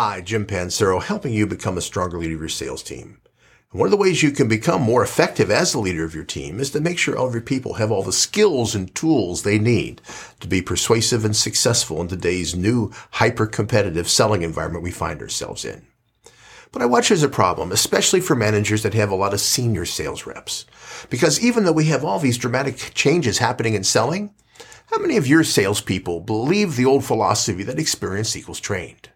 Hi, Jim Pancero, helping you become a stronger leader of your sales team. One of the ways you can become more effective as the leader of your team is to make sure all of your people have all the skills and tools they need to be persuasive and successful in today's new hyper-competitive selling environment we find ourselves in. But I watch as a problem, especially for managers that have a lot of senior sales reps. Because even though we have all these dramatic changes happening in selling, how many of your salespeople believe the old philosophy that experience equals trained?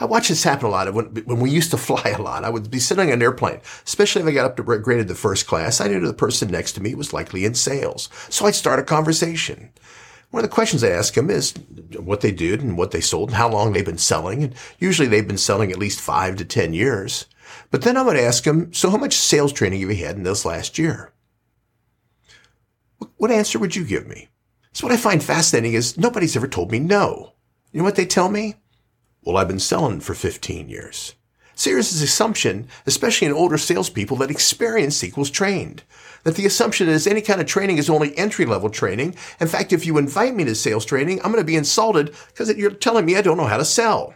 I watch this happen a lot. When, when we used to fly a lot, I would be sitting on an airplane, especially if I got up to first class. I knew the person next to me was likely in sales. So I'd start a conversation. One of the questions I ask them is what they did and what they sold and how long they've been selling. And usually they've been selling at least five to 10 years. But then I would ask them, so how much sales training have you had in this last year? What answer would you give me? So what I find fascinating is nobody's ever told me no. You know what they tell me? Well, I've been selling for 15 years. This assumption, especially in older salespeople, that experience equals trained. That the assumption is any kind of training is only entry level training. In fact, if you invite me to sales training, I'm going to be insulted because you're telling me I don't know how to sell.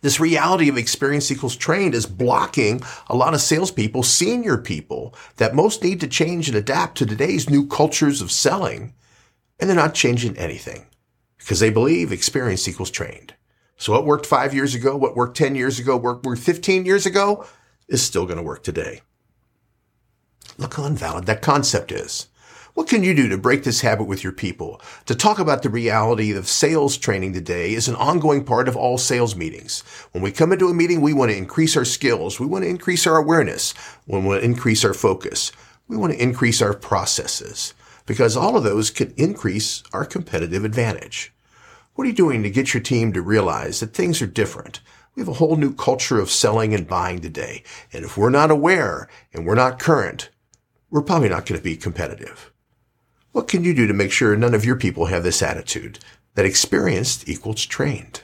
This reality of experience equals trained is blocking a lot of salespeople, senior people that most need to change and adapt to today's new cultures of selling. And they're not changing anything because they believe experience equals trained. So what worked five years ago, what worked 10 years ago, what worked 15 years ago is still going to work today. Look how invalid that concept is. What can you do to break this habit with your people? To talk about the reality of sales training today is an ongoing part of all sales meetings. When we come into a meeting, we want to increase our skills. We want to increase our awareness. We want to increase our focus. We want to increase our processes because all of those can increase our competitive advantage. What are you doing to get your team to realize that things are different? We have a whole new culture of selling and buying today. And if we're not aware and we're not current, we're probably not going to be competitive. What can you do to make sure none of your people have this attitude that experienced equals trained?